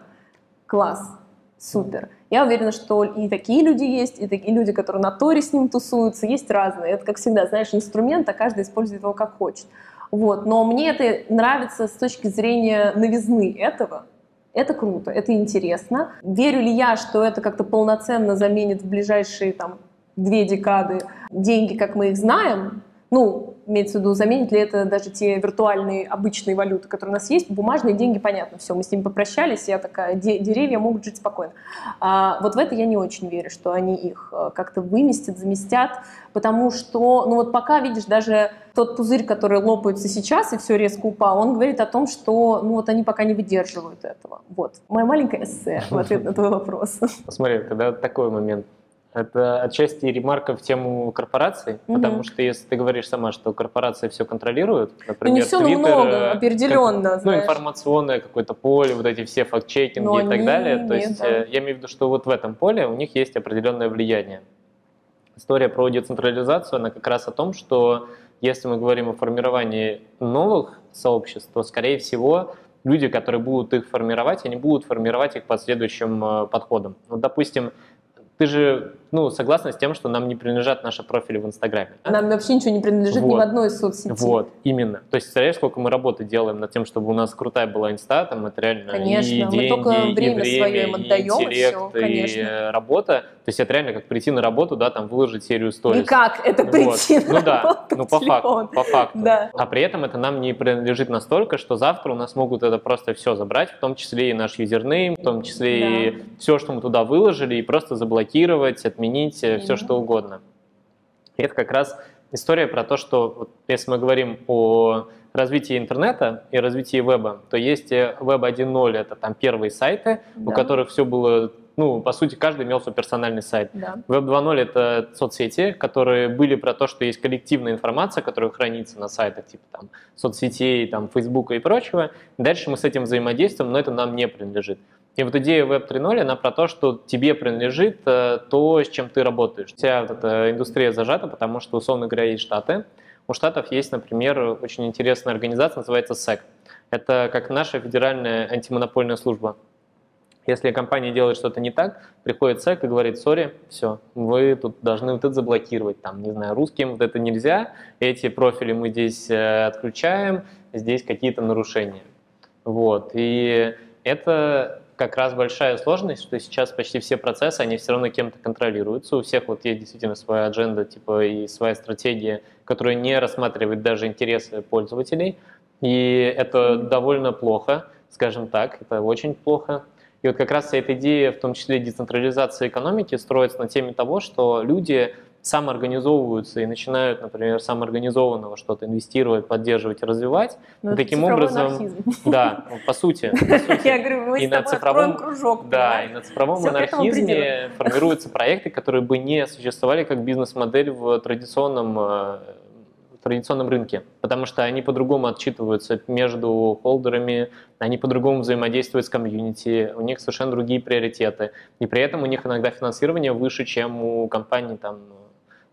класс, супер. Я уверена, что и такие люди есть, и такие люди, которые на Торе с ним тусуются, есть разные. Это, как всегда, знаешь, инструмент, а каждый использует его как хочет. Вот. Но мне это нравится с точки зрения новизны этого. Это круто, это интересно. Верю ли я, что это как-то полноценно заменит в ближайшие там, две декады деньги, как мы их знаем? Ну, имеется в виду, заменит ли это даже те виртуальные обычные валюты, которые у нас есть. Бумажные деньги, понятно, все, мы с ними попрощались, я такая, деревья могут жить спокойно. А вот в это я не очень верю, что они их э, как-то выместят, заместят, потому что, ну вот пока, видишь, даже тот пузырь, который лопается сейчас и все резко упал, он говорит о том, что ну вот они пока не выдерживают этого. Вот. Моя маленькая эссе в ответ на твой вопрос. Смотри, тогда такой момент. Это отчасти ремарка в тему корпораций, угу. потому что если ты говоришь сама, что корпорации все контролируют, например, ну, не все, Twitter, много, э, определенно, как, ну, информационное какое-то поле, вот эти все факт-чекинги Но и так далее, то есть да. Э, я имею в виду, что вот в этом поле у них есть определенное влияние. История про децентрализацию, она как раз о том, что если мы говорим о формировании новых сообществ, то, скорее всего, люди, которые будут их формировать, они будут формировать их по следующим э, подходам. Вот, допустим, ты же ну, согласна с тем, что нам не принадлежат наши профили в Инстаграме. Нам вообще ничего не принадлежит вот. ни в одной из соцсетей. Вот, именно. То есть, представляешь, сколько мы работы делаем над тем, чтобы у нас крутая была Инста, там это реально конечно, и деньги, мы только время, и время свое им отдаем, и интеллект, и, все, конечно. и работа. То есть это реально как прийти на работу, да, там выложить серию сторис. И как это прийти вот. на Ну да, ну по факту, по факту. Да. А при этом это нам не принадлежит настолько, что завтра у нас могут это просто все забрать, в том числе и наш юзернейм, в том числе да. и все, что мы туда выложили, и просто заблокировать, отменить Именно. все, что угодно. И это как раз история про то, что вот, если мы говорим о развитии интернета и развитии веба, то есть веб 1.0 это там первые сайты, да. у которых все было, ну, по сути, каждый имел свой персональный сайт. Да. Веб 2.0 это соцсети, которые были про то, что есть коллективная информация, которая хранится на сайтах, типа там соцсетей, там Фейсбука и прочего. Дальше мы с этим взаимодействуем, но это нам не принадлежит. И вот идея Web 3.0, она про то, что тебе принадлежит э, то, с чем ты работаешь. Вся вот эта индустрия зажата, потому что, условно говоря, есть штаты. У штатов есть, например, очень интересная организация, называется SEC. Это как наша федеральная антимонопольная служба. Если компания делает что-то не так, приходит СЭК и говорит, сори, все, вы тут должны вот это заблокировать, там, не знаю, русским вот это нельзя, эти профили мы здесь э, отключаем, здесь какие-то нарушения. Вот, и это как раз большая сложность, что сейчас почти все процессы, они все равно кем-то контролируются. У всех вот есть действительно своя адженда типа и своя стратегия, которая не рассматривает даже интересы пользователей. И это довольно плохо, скажем так, это очень плохо. И вот как раз эта идея, в том числе децентрализации экономики, строится на теме того, что люди самоорганизовываются и начинают, например, самоорганизованного что-то инвестировать, поддерживать, развивать. Но ну, таким образом, анархизм. да, по сути, по сути я говорю, мы и на цифровом, кружок, да, и на цифровом анархизме формируются проекты, которые бы не существовали как бизнес-модель в традиционном э, традиционном рынке, потому что они по-другому отчитываются между холдерами, они по-другому взаимодействуют с комьюнити, у них совершенно другие приоритеты, и при этом у них иногда финансирование выше, чем у компаний там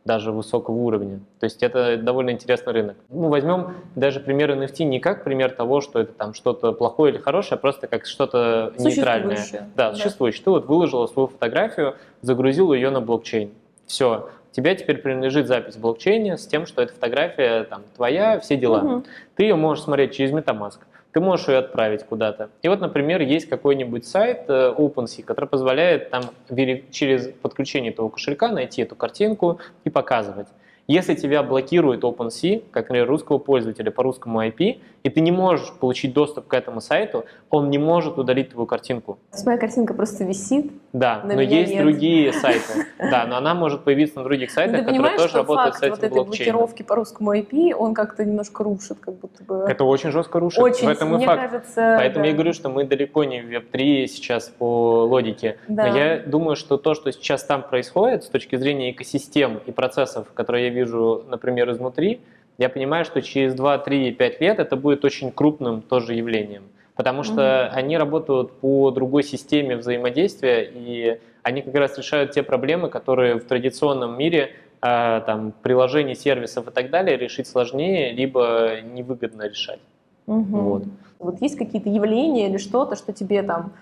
даже высокого уровня. То есть это довольно интересный рынок. Ну, возьмем даже пример NFT не как пример того, что это там что-то плохое или хорошее, а просто как что-то нейтральное. Да, да, существующее. Ты вот выложила свою фотографию, загрузил ее на блокчейн. Все, тебе теперь принадлежит запись в блокчейне с тем, что эта фотография там твоя, все дела. Угу. Ты ее можешь смотреть через MetaMask, ты можешь ее отправить куда-то. И вот, например, есть какой-нибудь сайт э, OpenSea, который позволяет там через подключение этого кошелька найти эту картинку и показывать. Если тебя блокирует OpenSea, как, например, русского пользователя по русскому IP, и ты не можешь получить доступ к этому сайту, он не может удалить твою картинку. То есть моя картинка просто висит? Да, но есть нет. другие сайты. Да, но она может появиться на других сайтах, которые тоже работают с этим вот этой блокировки по русскому IP, он как-то немножко рушит, как будто бы. Это очень жестко рушит. Очень, в этом мне факт. кажется. Поэтому да. я говорю, что мы далеко не в Web3 сейчас по логике. Да. Но я думаю, что то, что сейчас там происходит с точки зрения экосистем и процессов, которые я вижу, например, изнутри, я понимаю, что через 2, 3, 5 лет это будет очень крупным тоже явлением. Потому что mm-hmm. они работают по другой системе взаимодействия, и они как раз решают те проблемы, которые в традиционном мире э, там, приложений, сервисов и так далее решить сложнее, либо невыгодно решать. Угу. Вот. вот есть какие-то явления или что-то, что тебе там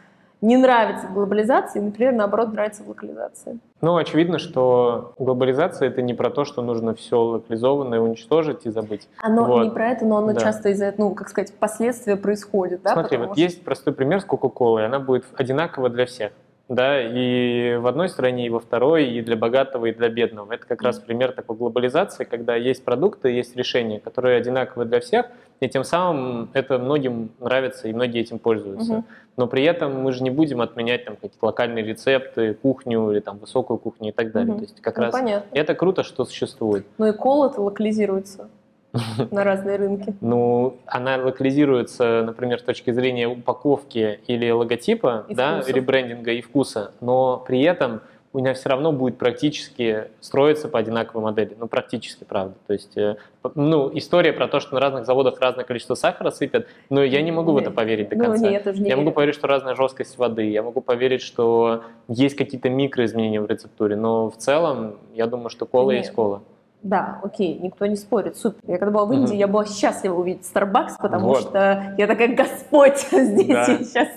не нравится глобализация, и, например, наоборот, нравится локализация? Ну, очевидно, что глобализация — это не про то, что нужно все локализованное уничтожить и забыть. Оно вот. не про это, но оно да. часто из-за, ну, как сказать, последствия происходит, да? Смотри, вот что... есть простой пример с Кока-Колой, она будет одинакова для всех да, и в одной стране, и во второй, и для богатого, и для бедного. Это как раз пример такой глобализации, когда есть продукты, есть решения, которые одинаковы для всех, и тем самым это многим нравится, и многие этим пользуются. Угу. Но при этом мы же не будем отменять там какие-то локальные рецепты, кухню или там высокую кухню и так далее. Угу. То есть как ну, раз понятно. это круто, что существует. Ну и кола-то локализируется на разные рынки? Ну, она локализируется, например, с точки зрения упаковки или логотипа, и да, ребрендинга и вкуса, но при этом у меня все равно будет практически строиться по одинаковой модели. Ну, практически, правда. То есть, э, ну, история про то, что на разных заводах разное количество сахара сыпят, но я не могу в это поверить до ну, конца. Ну, нет, я, не я могу поверить, что разная жесткость воды, я могу поверить, что есть какие-то микроизменения в рецептуре, но в целом я думаю, что кола нет. есть кола. Да, окей, никто не спорит, супер. Я когда была в Индии, mm-hmm. я была счастлива увидеть Starbucks, потому вот. что я такая, Господь, здесь да. я сейчас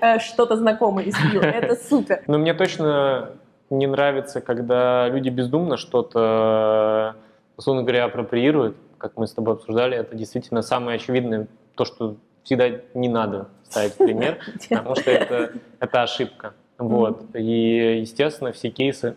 э, что-то знакомое испью. Это супер. Но мне точно не нравится, когда люди бездумно что-то, условно говоря, апроприируют, как мы с тобой обсуждали. Это действительно самое очевидное, то, что всегда не надо ставить пример, потому что это, это ошибка. Вот. И, естественно, все кейсы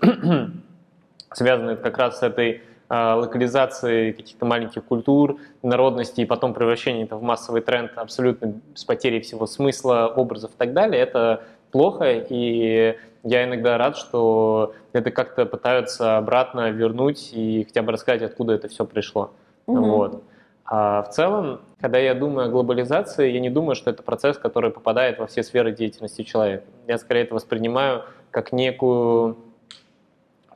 связаны как раз с этой локализации каких-то маленьких культур, народностей, и потом превращение это в массовый тренд абсолютно с потерей всего смысла, образов и так далее, это плохо, и я иногда рад, что это как-то пытаются обратно вернуть и хотя бы рассказать, откуда это все пришло. Угу. Вот. А в целом, когда я думаю о глобализации, я не думаю, что это процесс, который попадает во все сферы деятельности человека. Я скорее это воспринимаю как некую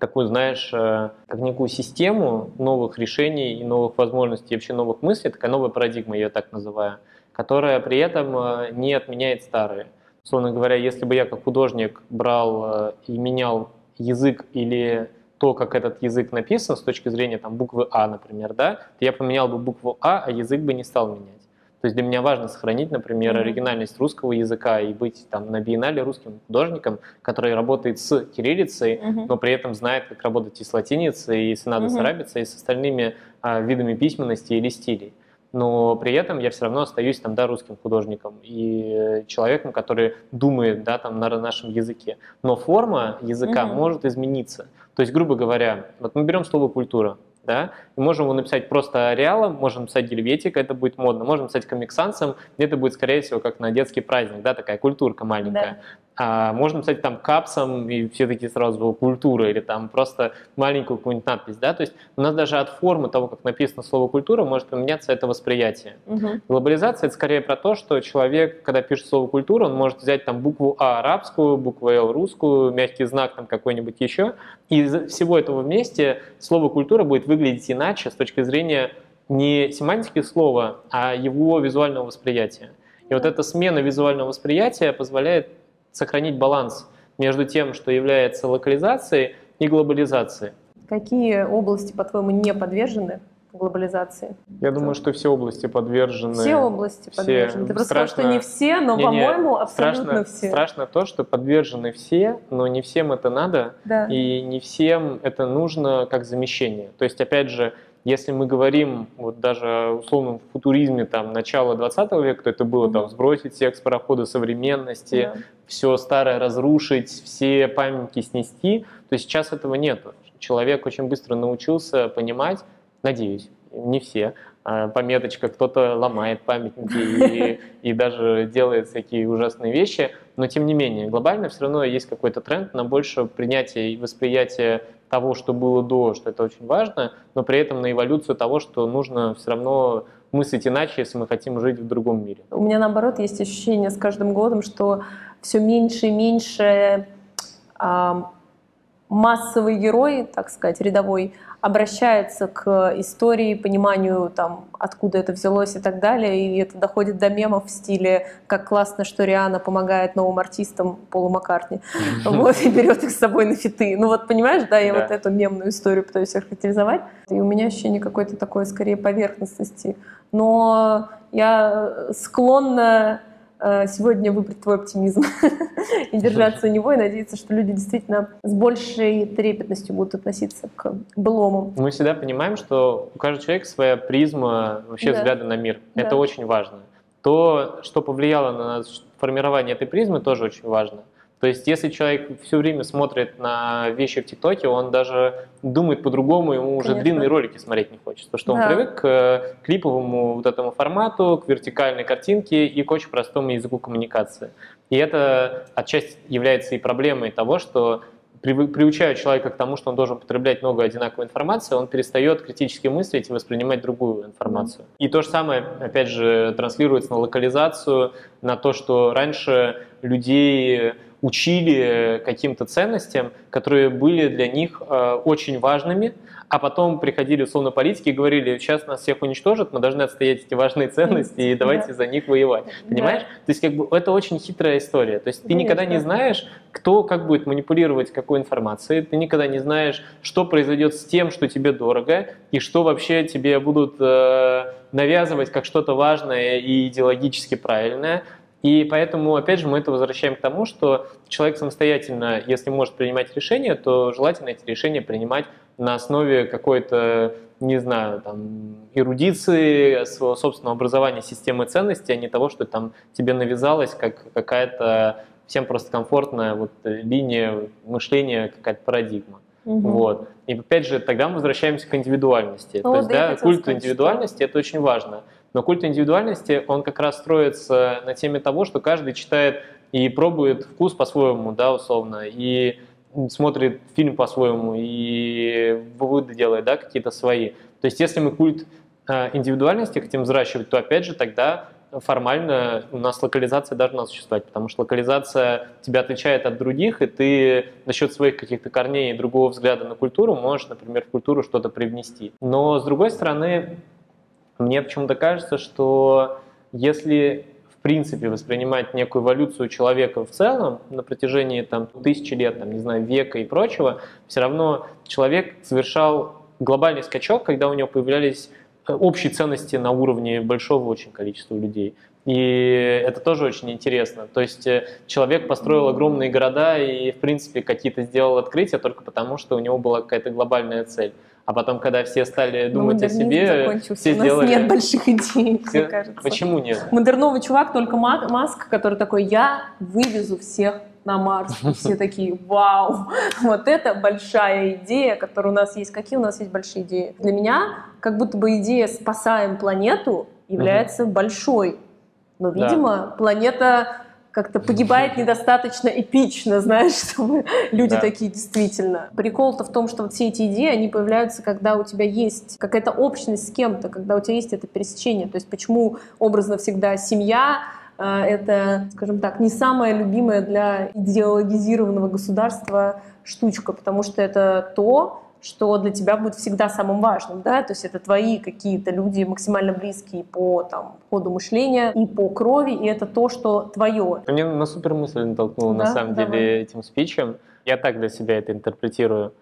такую, знаешь, э, как некую систему новых решений и новых возможностей, вообще новых мыслей, такая новая парадигма, я ее так называю, которая при этом э, не отменяет старые. Условно говоря, если бы я как художник брал э, и менял язык или то, как этот язык написан с точки зрения там, буквы А, например, да, то я поменял бы букву А, а язык бы не стал менять. То есть для меня важно сохранить, например, оригинальность русского языка и быть там на биеннале русским художником, который работает с кириллицей, mm-hmm. но при этом знает, как работать и с латиницей, и если надо mm-hmm. с арабицей, и с остальными а, видами письменности или стилей. Но при этом я все равно остаюсь там, да, русским художником и человеком, который думает, да, там, на нашем языке. Но форма языка mm-hmm. может измениться. То есть, грубо говоря, вот мы берем слово «культура», да, и можем его написать просто ареалом, можем написать гельветик, это будет модно, можем написать комиксансом, это будет, скорее всего, как на детский праздник, да, такая культурка маленькая. Да. А, можно написать там капсом, и все таки сразу культура, или там просто маленькую какую-нибудь надпись, да, то есть у нас даже от формы того, как написано слово культура, может поменяться это восприятие. Угу. Глобализация — это скорее про то, что человек, когда пишет слово культура, он может взять там букву А арабскую, букву Л русскую, мягкий знак там какой-нибудь еще, и из всего этого вместе слово культура будет выглядеть иначе с точки зрения не семантики слова, а его визуального восприятия. И вот эта смена визуального восприятия позволяет сохранить баланс между тем, что является локализацией и глобализацией. Какие области, по-твоему, не подвержены глобализации? Я думаю, что все области подвержены. Все области все. подвержены. Ты просто страшно... сказал, что не все, но, по-моему, абсолютно страшно, все. Страшно то, что подвержены все, но не всем это надо, да. и не всем это нужно как замещение. То есть, опять же, если мы говорим вот даже о условном футуризме там, начала 20 века, то это было mm-hmm. там сбросить всех с парохода современности, yeah. все старое разрушить, все памятники снести, то сейчас этого нету. Человек очень быстро научился понимать, надеюсь, не все, а, пометочка, кто-то ломает памятники и, и даже делает всякие ужасные вещи, но тем не менее, глобально все равно есть какой-то тренд на больше принятия и восприятия того, что было до, что это очень важно, но при этом на эволюцию того, что нужно все равно мыслить иначе, если мы хотим жить в другом мире. У меня наоборот есть ощущение с каждым годом, что все меньше и меньше а, массовый герой, так сказать, рядовой, обращается к истории, пониманию, там, откуда это взялось и так далее, и это доходит до мемов в стиле «как классно, что Риана помогает новым артистам Полу Маккартни», вот, и берет их с собой на фиты. Ну вот, понимаешь, да, я вот эту мемную историю пытаюсь охарактеризовать, и у меня ощущение какой-то такой, скорее, поверхностности. Но я склонна сегодня выбрать твой оптимизм и держаться у него, и надеяться, что люди действительно с большей трепетностью будут относиться к былому. Мы всегда понимаем, что у каждого человека своя призма вообще да. взгляда на мир. Да. Это очень важно. То, что повлияло на формирование этой призмы, тоже очень важно. То есть, если человек все время смотрит на вещи в ТикТоке, он даже думает по-другому, ему уже Конечно. длинные ролики смотреть не хочется. Потому что да. он привык к э, клиповому вот этому формату, к вертикальной картинке и к очень простому языку коммуникации. И это отчасти является и проблемой того, что приучая человека к тому, что он должен потреблять много одинаковой информации, он перестает критически мыслить и воспринимать другую информацию. И то же самое, опять же, транслируется на локализацию, на то, что раньше людей учили каким-то ценностям, которые были для них э, очень важными, а потом приходили условно политики и говорили, сейчас нас всех уничтожат, мы должны отстоять эти важные ценности и давайте да. за них воевать. Понимаешь? Да. То есть как бы это очень хитрая история. То есть ты Конечно. никогда не знаешь, кто как будет манипулировать какой информацией, ты никогда не знаешь, что произойдет с тем, что тебе дорого, и что вообще тебе будут э, навязывать как что-то важное и идеологически правильное. И поэтому, опять же, мы это возвращаем к тому, что человек самостоятельно, если может принимать решения, то желательно эти решения принимать на основе какой-то, не знаю, там, эрудиции, своего собственного образования системы ценностей, а не того, что там тебе навязалось как какая-то всем просто комфортная вот линия мышления, какая-то парадигма. Угу. Вот. И опять же, тогда мы возвращаемся к индивидуальности. Ну, То есть, да, культ сказать, индивидуальности что... это очень важно. Но культ индивидуальности, он как раз строится на теме того, что каждый читает и пробует вкус по-своему, да, условно, и смотрит фильм по-своему, и выводы делает, да, какие-то свои. То есть если мы культ э, индивидуальности хотим взращивать, то опять же тогда формально у нас локализация должна существовать, потому что локализация тебя отличает от других, и ты за счет своих каких-то корней и другого взгляда на культуру можешь, например, в культуру что-то привнести. Но с другой стороны, мне почему-то кажется, что если в принципе воспринимать некую эволюцию человека в целом на протяжении там, тысячи лет, там, не знаю, века и прочего, все равно человек совершал глобальный скачок, когда у него появлялись э, общие ценности на уровне большого очень количества людей. И это тоже очень интересно. То есть э, человек построил огромные города и, в принципе, какие-то сделал открытия только потому, что у него была какая-то глобальная цель. А потом, когда все стали ну, думать о себе, все У нас сделали... нет больших идей, все... мне кажется. Почему нет? Модерновый чувак, только Маск, который такой, я вывезу всех на Марс. И все такие, вау, вот это большая идея, которая у нас есть. Какие у нас есть большие идеи? Для меня как будто бы идея «спасаем планету» является угу. большой. Но, видимо, да. планета как-то погибает недостаточно эпично, знаешь, чтобы люди да. такие действительно. Прикол-то в том, что вот все эти идеи, они появляются, когда у тебя есть какая-то общность с кем-то, когда у тебя есть это пересечение. То есть почему образно всегда семья э, это, скажем так, не самая любимая для идеологизированного государства штучка, потому что это то, что для тебя будет всегда самым важным, да, то есть это твои какие-то люди максимально близкие по там, ходу мышления и по крови, и это то, что твое. Мне на супер мысль натолкнуло да? на самом Давай. деле этим спичем. Я так для себя это интерпретирую.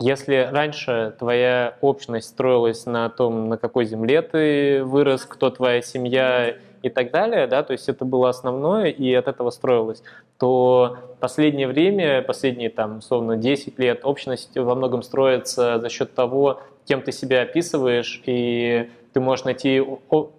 Если раньше твоя общность строилась на том, на какой земле ты вырос, кто твоя семья и так далее, да, то есть это было основное, и от этого строилось, то последнее время, последние там, условно, 10 лет, общность во многом строится за счет того, кем ты себя описываешь, и ты можешь найти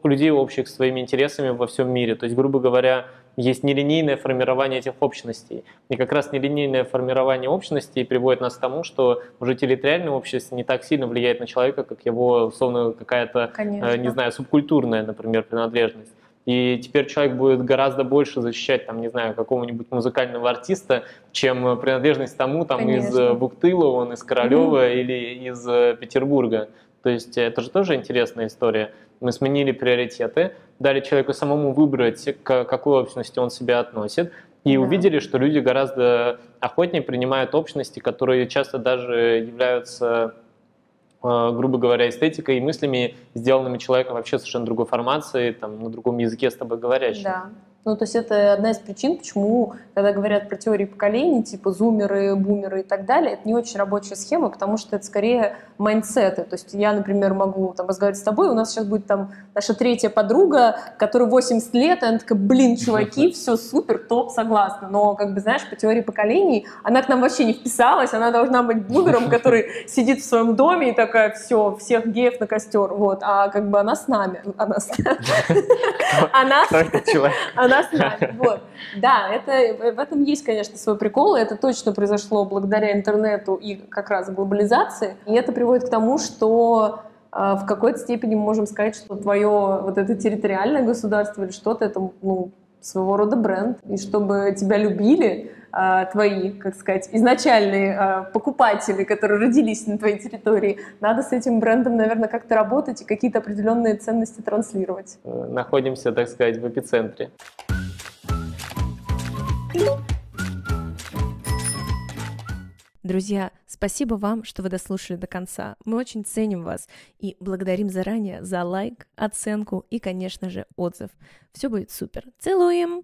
людей общих с своими интересами во всем мире. То есть, грубо говоря, есть нелинейное формирование этих общностей. И как раз нелинейное формирование общностей приводит нас к тому, что уже территориальная общность не так сильно влияет на человека, как его, условно, какая-то, э, не знаю, субкультурная, например, принадлежность. И теперь человек будет гораздо больше защищать, там, не знаю, какого-нибудь музыкального артиста, чем принадлежность тому, там, Конечно. из Буктыла, он из Королева mm-hmm. или из э, Петербурга. То есть это же тоже интересная история. Мы сменили приоритеты, дали человеку самому выбрать, к какой общности он себя относит, и да. увидели, что люди гораздо охотнее принимают общности, которые часто даже являются, э, грубо говоря, эстетикой и мыслями, сделанными человеком вообще совершенно другой формации, там, на другом языке с тобой говорящим. Да. Ну, то есть это одна из причин, почему, когда говорят про теории поколений, типа зумеры, бумеры и так далее, это не очень рабочая схема, потому что это скорее майндсеты. То есть я, например, могу там разговаривать с тобой, у нас сейчас будет там наша третья подруга, которой 80 лет, и она такая, блин, чуваки, все супер, топ, согласна. Но, как бы, знаешь, по теории поколений, она к нам вообще не вписалась, она должна быть бумером, который сидит в своем доме и такая, все, всех геев на костер, вот. А как бы она с нами. Она с нами. Она она с нами. Вот. Да, это, в этом есть, конечно, свой прикол, это точно произошло благодаря интернету и как раз глобализации. И это приводит к тому, что э, в какой-то степени мы можем сказать, что твое вот это территориальное государство или что-то, это ну, своего рода бренд. И чтобы тебя любили, э, твои, как сказать, изначальные э, покупатели, которые родились на твоей территории, надо с этим брендом, наверное, как-то работать и какие-то определенные ценности транслировать. Находимся, так сказать, в эпицентре. Друзья, спасибо вам, что вы дослушали до конца. Мы очень ценим вас и благодарим заранее за лайк, оценку и, конечно же, отзыв. Все будет супер. Целуем!